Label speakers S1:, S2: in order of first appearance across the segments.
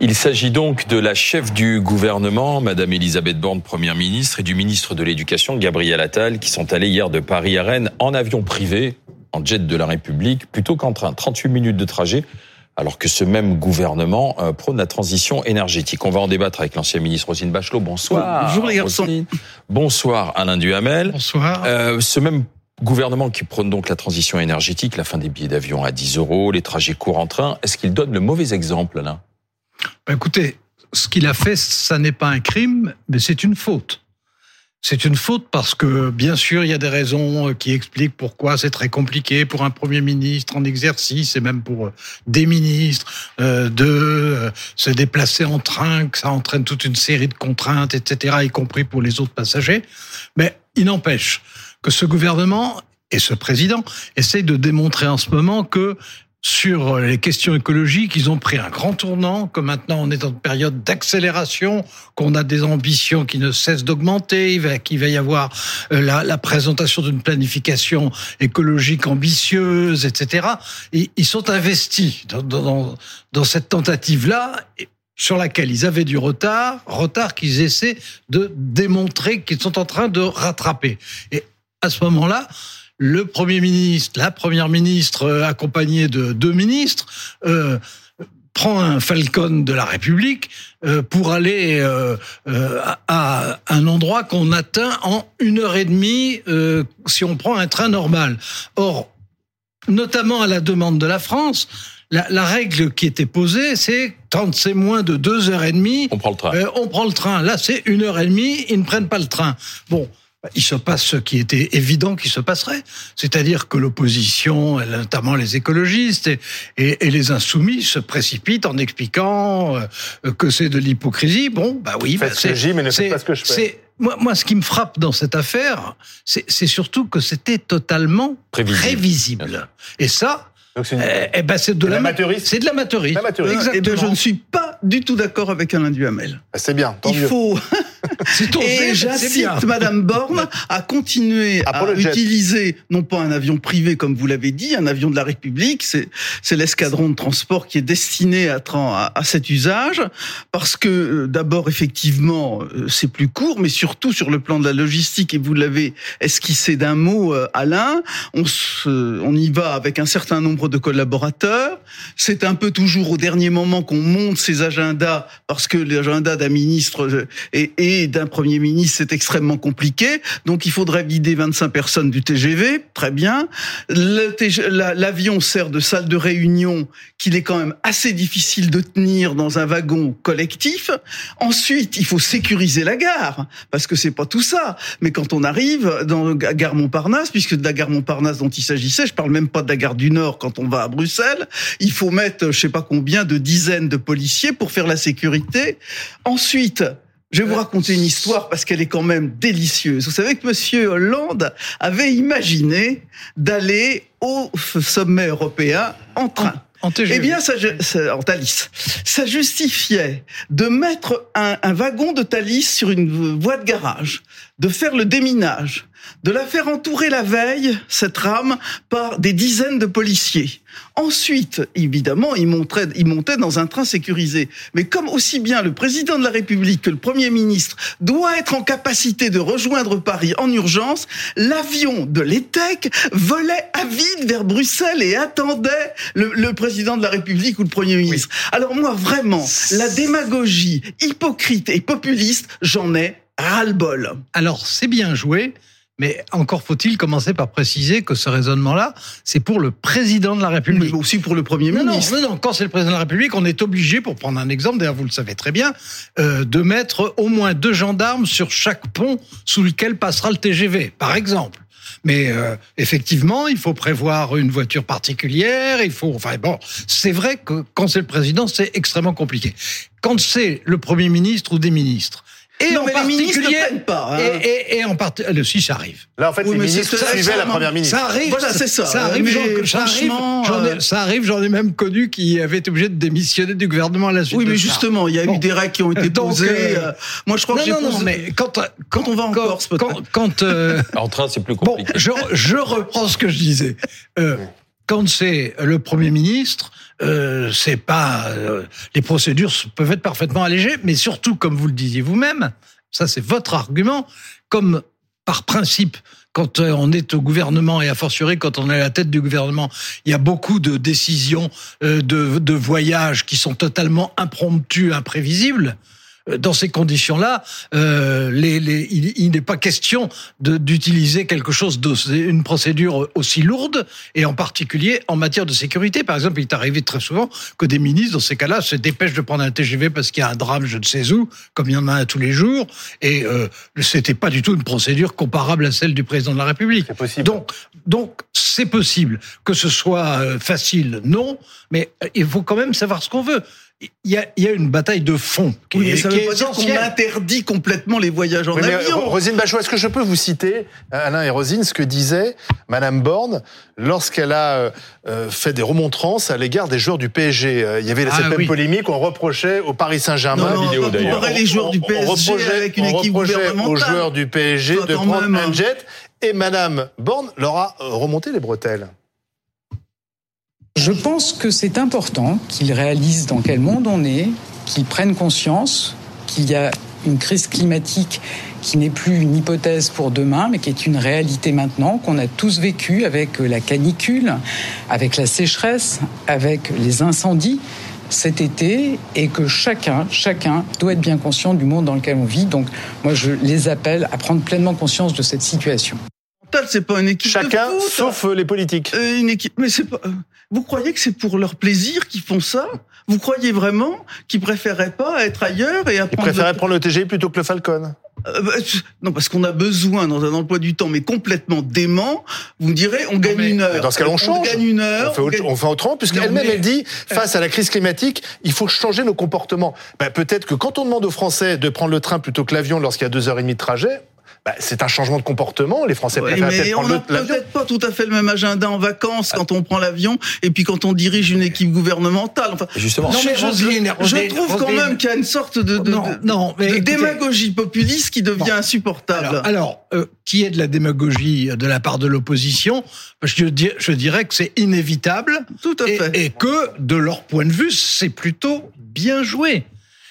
S1: Il s'agit donc de la chef du gouvernement, Madame Elisabeth Borne, Première ministre, et du ministre de l'Éducation, Gabriel Attal, qui sont allés hier de Paris à Rennes en avion privé, en jet de la République, plutôt qu'en train. 38 minutes de trajet, alors que ce même gouvernement euh, prône la transition énergétique. On va en débattre avec l'ancien ministre Rosine Bachelot. Bonsoir.
S2: Bonjour les garçons.
S1: Bonsoir Alain Duhamel.
S2: Bonsoir.
S1: Euh, ce même gouvernement qui prône donc la transition énergétique, la fin des billets d'avion à 10 euros, les trajets courts en train, est-ce qu'il donne le mauvais exemple, Alain?
S2: Ben, écoutez, ce qu'il a fait, ça n'est pas un crime, mais c'est une faute. C'est une faute parce que, bien sûr, il y a des raisons euh, qui expliquent pourquoi c'est très compliqué pour un Premier ministre en exercice et même pour euh, des ministres euh, de se déplacer en train, que ça entraîne toute une série de contraintes, etc., y compris pour les autres passagers. Mais il n'empêche que ce gouvernement et ce président essayent de démontrer en ce moment que sur les questions écologiques, ils ont pris un grand tournant, que maintenant on est une période d'accélération, qu'on a des ambitions qui ne cessent d'augmenter, qu'il va y avoir euh, la, présentation d'une planification écologique ambitieuse, etc. Et ils sont investis dans, cette tentative-là sur laquelle ils avaient du retard, retard qu'ils essaient de démontrer qu'ils sont en train de rattraper. À ce moment-là, le Premier ministre, la Première ministre, euh, accompagnée de deux ministres, euh, prend un Falcon de la République euh, pour aller euh, euh, à un endroit qu'on atteint en une heure et demie si on prend un train normal. Or, notamment à la demande de la France, la, la règle qui était posée, c'est quand c'est moins de deux heures et demie,
S1: on prend le train.
S2: on prend le train. Là, c'est une heure et demie, ils ne prennent pas le train. Bon, il se passe ce qui était évident qu'il se passerait, c'est-à-dire que l'opposition, notamment les écologistes et, et, les insoumis, se précipitent en expliquant euh, que c'est de l'hypocrisie. Bon, bah oui,
S3: bah
S2: c'est
S3: mais ne faites pas ce que je fais.
S2: Moi, moi, ce qui me frappe dans cette affaire, c'est surtout que c'était totalement prévisible. prévisible. Et ça, eh, eh ben c'est de l'amateurisme. C'est de l'amateurisme.
S4: Exactement. Eh ben, je ne suis pas du tout d'accord avec Alain Duhamel.
S3: Ah, c'est bien.
S4: Il faut. Et j'incite Madame Borne à continuer ah, à utiliser non pas un avion privé comme vous l'avez dit, un avion de la République, c'est l'escadron de transport qui est destiné à, à, à cet usage parce que euh, d'abord effectivement euh, c'est plus court, mais surtout sur le plan de la logistique et vous l'avez esquissé d'un mot euh, Alain, on se, on y va avec un certain nombre de collaborateurs. C'est un peu toujours au dernier moment qu'on monte ces agendas parce que l'agenda d'un ministre et, d'un premier ministre c'est extrêmement compliqué. Donc il faudrait vider 25 personnes du TGV, très bien. L'avion sert de salle de réunion qu'il est quand même assez difficile de tenir dans un wagon collectif. Ensuite, il faut sécuriser la gare parce que c'est pas tout ça. Mais quand on arrive dans la gare Montparnasse, puisque de la gare Montparnasse dont il s'agissait, je parle même pas de la gare du Nord quand on va à Bruxelles, il faut mettre je sais pas combien de dizaines de policiers pour faire la sécurité. Ensuite, je vais vous raconter une histoire parce qu'elle est quand même délicieuse. Vous savez que Monsieur Hollande avait imaginé d'aller au sommet européen en train. En, eh bien, ça, en Thalys. Ça justifiait de mettre un, un wagon de Thalys sur une voie de garage, de faire le déminage, de la faire entourer la veille, cette rame, par des dizaines de policiers. Ensuite, évidemment, il montait, il montait dans un train sécurisé. Mais comme aussi bien le président de la République que le Premier ministre doit être en capacité de rejoindre Paris en urgence, l'avion de l'ETEC volait à vide vers Bruxelles et attendait le, président de la République ou le Premier ministre. Alors moi, vraiment, la démagogie hypocrite et populiste, j'en ai ras-le-bol.
S2: Alors, c'est bien joué. Mais encore faut-il commencer par préciser que ce raisonnement-là, c'est pour le président de la République.
S4: Mais aussi pour le Premier ministre.
S2: Non, non, non, quand c'est le président de la République, on est obligé, pour prendre un exemple, d'ailleurs vous le savez très bien, euh, de mettre au moins deux gendarmes sur chaque pont sous lequel passera le TGV, par exemple. Mais euh, effectivement, il faut prévoir une voiture particulière. Il faut, enfin bon, c'est vrai que quand c'est le président, c'est extrêmement compliqué. Quand c'est le premier ministre ou des ministres, Et non, en mais particulier, les pas. Hein. Et, et, en particulier, le 6 arrive.
S3: Là, en fait, oui, les ministres suivaient la première ministre.
S2: Ça arrive.
S4: Voilà, c'est ça.
S2: Ça arrive. J'en ai, ça arrive. J'en ai même connu qui avaient été obligés de démissionner du gouvernement à la suite.
S4: Oui, mais justement, il y a eu des règles qui ont été posées. Euh,
S2: moi, je crois que j'ai non, non, mais quand, quand, on va en Corse, quand, quand euh,
S1: en train, c'est plus compliqué.
S2: Bon, je, je reprends ce que je disais. Euh, quand c'est le Premier ministre, euh, c'est pas euh, les procédures peuvent être parfaitement allégées, mais surtout, comme vous le disiez vous-même, ça c'est votre argument, comme par principe, quand euh, on est au gouvernement et a fortiori quand on est à la tête du gouvernement, il y a beaucoup de décisions euh, de, de voyages qui sont totalement impromptues, imprévisibles. Euh, dans ces conditions-là, euh, les, les, il, n'est pas question d'utiliser quelque chose une procédure aussi lourde, et en particulier en matière de sécurité. Par exemple, il est arrivé très souvent que des ministres, dans ces cas-là, se dépêchent de prendre un TGV parce qu'il y a un drame, je ne sais où, comme il y en a un tous les jours, et euh, c'était pas du tout une procédure comparable à celle du président de la République.
S3: C'est possible.
S2: Donc, donc c'est possible que ce soit euh, facile, non, mais il faut quand même savoir ce qu'on veut il y, a, il y a, une bataille de fond
S4: qui oui, est, ça veut pas dire qu'on interdit complètement les voyages en avion.
S3: Rosine Bachot, est-ce que je peux vous citer, Alain et Rosine, ce que disait Madame Borne lorsqu'elle a euh, euh, fait des remontrances à l'égard des joueurs du PSG euh, Il y avait ah, cette même polémique, on reprochait au Paris Saint-Germain,
S4: vidéo d'ailleurs, les joueurs du PSG on reprochait, avec une équipe
S3: aux joueurs du PSG de prendre un jet, et Madame Borne leur a remonté les bretelles.
S5: Je pense que c'est important qu'ils réalisent dans quel monde on est, qu'ils prennent conscience qu'il y a une crise climatique qui n'est plus une hypothèse pour demain, mais qui est une réalité maintenant, qu'on a tous vécu avec la canicule, avec la sécheresse, avec les incendies cet été et que chacun, chacun doit être bien conscient du monde dans lequel on vit. Donc, moi, je les appelle à prendre pleinement conscience de cette situation
S4: c'est pas une équipe
S3: Chacun,
S4: de foot.
S3: sauf euh, les politiques.
S4: Euh, une équipe, mais c'est pas. Euh, vous croyez que c'est pour leur plaisir qu'ils font ça? Vous croyez vraiment qu'ils préféreraient pas être ailleurs et
S3: apprendre Ils préféraient prendre le TGI plutôt que le Falcon.
S4: Euh, bah, non, parce qu'on a besoin dans un emploi du temps, mais complètement dément. Vous me direz, on gagne une heure.
S3: Dans ce cas, on change.
S4: On gagne une heure.
S3: On fait, on fait autrement, puisqu'elle-même, elle dit, face à la crise climatique, il faut changer nos comportements. Bah, peut-être que quand on demande aux Français de prendre le train plutôt que l'avion lorsqu'il y a deux heures et demie de trajet, bah, c'est un changement de comportement. Les Français préfèrent peut-être prendre l'avion.
S4: On n'a peut-être pas tout à fait le même agenda en vacances quand on prend l'avion et puis quand on dirige une équipe gouvernementale. Enfin,
S1: Justement.
S4: Non, mais je, je, trouve quand même qu'il y a une sorte de, de, non, mais démagogie populiste qui devient insupportable.
S2: Alors, euh, qui est de la démagogie de la part de l'opposition? Je, je dirais que c'est inévitable.
S4: Tout à fait.
S2: Et que, de leur point de vue, c'est plutôt bien joué.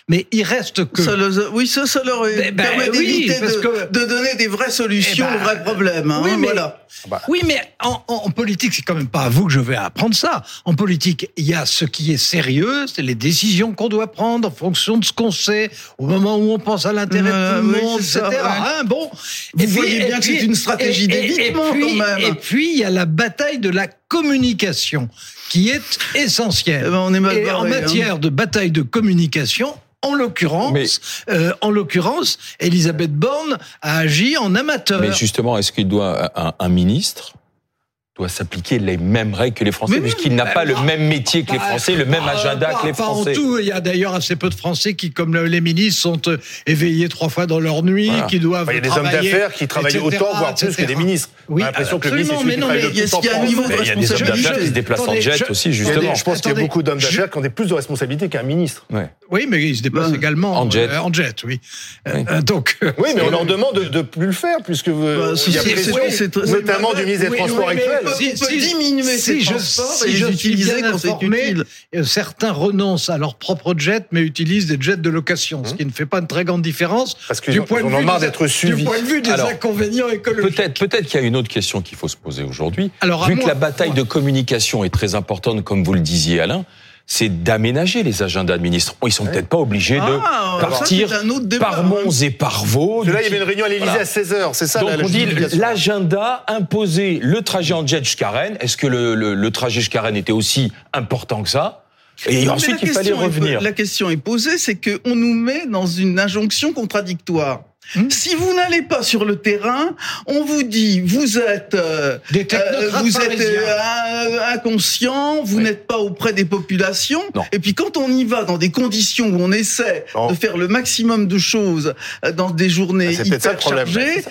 S2: Mais il reste que.
S4: Ça oui, ça, ça leur ben, permet d'éviter de, de, donner des vraies solutions eh ben, aux vrais problèmes. Hein,
S2: oui, mais,
S4: voilà.
S2: Ah bah. oui, mais en, en, politique, c'est quand même pas à vous que je vais apprendre ça. En politique, il y a ce qui est sérieux, c'est les décisions qu'on doit prendre en fonction de ce qu'on sait, au moment où on pense à l'intérêt de tout le monde, etc. Hein, bon.
S4: Vous voyez bien que c'est une stratégie d'évitement quand même.
S2: Et puis, il y a la bataille de la communication qui est essentielle.
S4: Eh ben, on est mal
S2: et en hein. matière de bataille de communication, en l'occurrence, euh, en l'occurrence, Elisabeth Borne a agi en amateur.
S1: Mais justement, est-ce qu'il doit un ministre doit s'appliquer les mêmes règles que les Français, puisqu'il n'a pas le même métier que les Français, le même agenda que les Français.
S2: en tout, il y a d'ailleurs assez peu de Français qui, comme les ministres, sont euh, éveillés trois fois dans leur nuit, qui doivent
S3: Il y a des hommes d'affaires qui travaillent autant, voire plus que des ministres. Oui, l'impression que le ministre est celui qui travaille le plus
S1: Il y a des hommes d'affaires qui se déplacent en jet aussi, justement.
S3: Je pense qu'il y a beaucoup d'hommes d'affaires qui ont plus de responsabilités qu'un ministre.
S2: Oui, mais ils se déplacent bah, également en jet. En jet, oui. Euh, donc.
S3: Oui, mais on leur demande de plus le faire, puisque il y a pression, notamment du ministre des Transports actuel
S4: diminuer si je, si et je utiliser quand c'est utile.
S2: Euh, certains renoncent à leur propre jet, mais utilisent des jets de location, ce mmh. qui ne fait pas une très grande différence.
S3: Parce que du point de vue d'être suivis.
S2: Du point de vue des inconvénients écologiques.
S1: Peut-être, peut-être qu'il y a une autre question qu'il faut se poser aujourd'hui. Vu que la bataille de communication est très importante, comme vous le disiez, Alain, c'est d'aménager les agendas de ministres. Ils sont peut-être pas obligés de ah, partir par Mons et par Vaux.
S3: Là, il y avait une réunion à l'Élysée à 16h, c'est ça
S1: Donc on dit l'agenda, imposer le trajet en jet jusqu'à Rennes. Est-ce que le, le trajet jusqu'à Rennes était aussi important que ça? Et ensuite, il fallait revenir.
S4: la question est posée, c'est qu'on nous met dans une injonction contradictoire. Hmm. Si vous n'allez pas sur le terrain, on vous dit vous êtes euh, euh, vous êtes euh, inconscient, vous n'êtes pas auprès des populations. Et puis quand on y va dans des conditions où on essaie de faire le maximum de choses dans des journées ah, hyper chargées,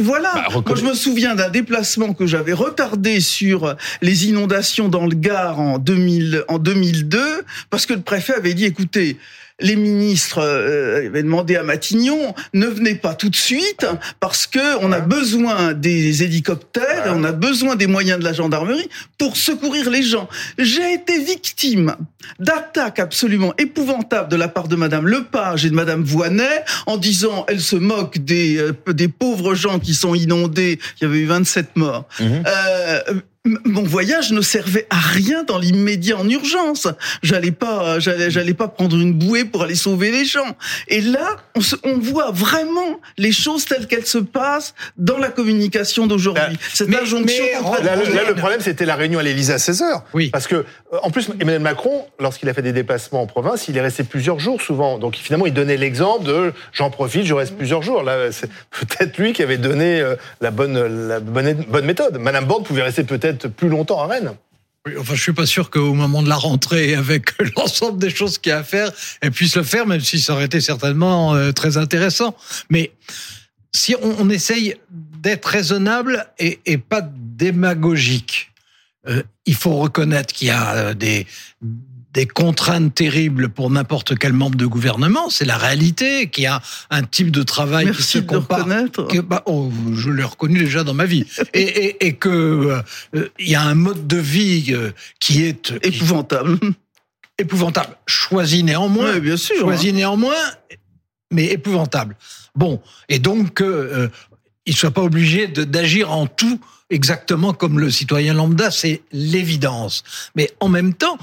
S4: voilà. Bah, Moi, je me souviens d'un déplacement que j'avais retardé sur les inondations dans le Gard en 2000 en 2002 parce que le préfet avait dit écoutez les ministres euh, avaient demandé à Matignon ne venez pas tout de suite parce que on a besoin des hélicoptères et on a besoin des moyens de la gendarmerie pour secourir les gens. J'ai été victime d'attaques absolument épouvantables de la part de Madame Lepage et de Madame Voinet en disant elle se moque des euh, des pauvres gens qui sont inondés. Il y avait eu 27 morts. Mhm. Euh, mon voyage ne servait à rien dans l'immédiat en urgence. J'allais pas, j'allais, j'allais pas prendre une bouée pour aller sauver les gens. Et là, on, on voit vraiment les choses telles qu'elles se passent dans la communication d'aujourd'hui. Ben,
S3: Cette injonction. là, le problème, c'était la réunion à l'Élysée à 16 h Oui. Parce que, euh, en plus, Emmanuel Macron, lorsqu'il a fait des déplacements en province, il est resté plusieurs jours souvent. Donc, finalement, il donnait l'exemple de j'en profite, je reste plusieurs jours. Là, c'est peut-être lui qui avait donné euh, la bonne, la bonne, bonne méthode. Madame Borne pouvait rester peut-être plus longtemps à Rennes.
S2: Oui, enfin, je suis pas sûr qu'au moment de la rentrée, avec l'ensemble des choses qu'il y a à faire, elle puisse le faire, même si ça aurait été certainement euh, très intéressant. Mais si on, essaye d'être raisonnable et, pas démagogique, euh, il faut reconnaître qu'il y a euh, des, des contraintes terribles pour n'importe quel membre de gouvernement. C'est la réalité, qui a un type de travail
S4: Merci
S2: qui se
S4: compare.
S2: Que, bah, oh, je l'ai reconnu déjà dans ma vie. et, et, et que euh, il y a un mode de vie euh, qui est
S4: épouvantable.
S2: épouvantable. Choisi néanmoins.
S4: bien sûr.
S2: Choisi hein. néanmoins, mais épouvantable. Bon, et donc euh, il soit pas obligé d'agir en tout exactement comme le citoyen lambda, c'est l'évidence. Mais en même temps,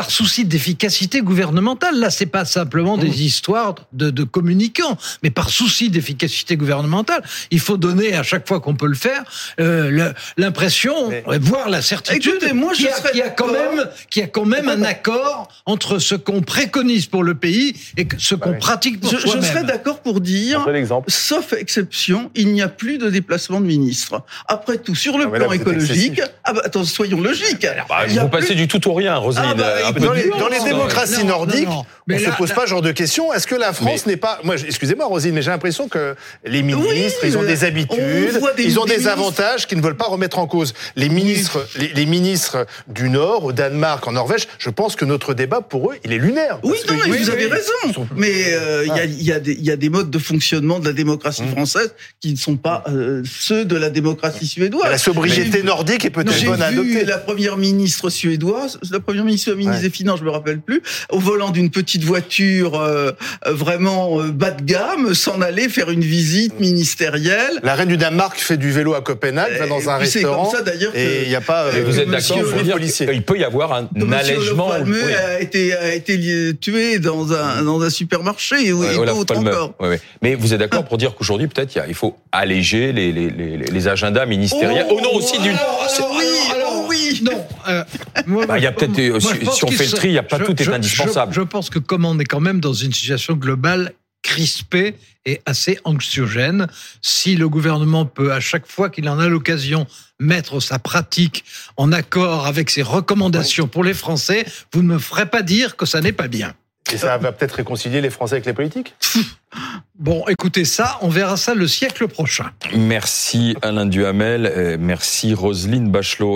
S2: par souci d'efficacité gouvernementale. Là, c'est pas simplement des mmh. histoires de, de, communicants, mais par souci d'efficacité gouvernementale, il faut donner à chaque fois qu'on peut le faire euh, l'impression, voire la certitude,
S4: moi,
S2: qu'il y, a quand même, qu'il y a quand même un accord entre ce qu'on préconise pour le pays et ce qu'on pratique pour
S4: je,
S2: soi-même.
S4: Je serais d'accord pour dire, sauf exception, il n'y a plus de déplacement de ministres. Après tout, sur le ah, plan écologique, ah bah, attends, soyons logiques.
S1: Bah, vous passez du tout au rien, Roselyne. Ah bah,
S3: dans, les, démocraties nordiques, on ne se pose pas ce genre de questions. Est-ce que la France n'est pas... Moi, excusez-moi, Rosine, mais j'ai l'impression que les ministres, ils ont des habitudes, ils ont des, avantages qu'ils ne veulent pas remettre en cause. Les ministres, les, ministres du Nord, au Danemark, en Norvège, je pense que notre débat, pour eux, il est lunaire.
S4: Oui, non, mais vous avez raison. Mais euh, il y, a, y, a des modes de fonctionnement de la démocratie mmh. française qui ne sont pas euh, ceux de la démocratie suédoise.
S3: La sobriété nordique est peut-être bonne à adopter.
S4: La première ministre suédoise, la première ministre ministre Finances, je me rappelle plus, au volant d'une petite voiture euh, euh, vraiment euh, bas de gamme, s'en aller faire une visite ministérielle.
S3: La reine du Danemark fait du vélo à Copenhague, va dans un restaurant.
S4: C'est comme ça d'ailleurs.
S3: Et il n'y a pas.
S1: vous êtes d'accord pour dire qu'il peut y avoir un allègement.
S4: Le oui. a été a été tué dans un dans un supermarché ou ouais, d'autres encore.
S1: Mais vous êtes d'accord pour dire qu'aujourd'hui peut-être il faut alléger les les, les, les agendas ministériels
S4: oh,
S1: au nom aussi d'une.
S4: oui, alors
S2: Non.
S1: bah, il y a peut-être si, on fait le tri, il n'y a pas tout est indispensable.
S2: Je, pense que comme on est quand même dans une situation globale crispée et assez anxiogène, si le gouvernement peut à chaque fois qu'il en a l'occasion mettre sa pratique en accord avec ses recommandations pour les Français, vous ne me ferez pas dire que ça n'est pas bien.
S3: Et ça va peut-être réconcilier les Français avec les politiques?
S2: Bon, écoutez ça, on verra ça le siècle prochain.
S1: Merci Alain Duhamel, merci Roselyne Bachelot.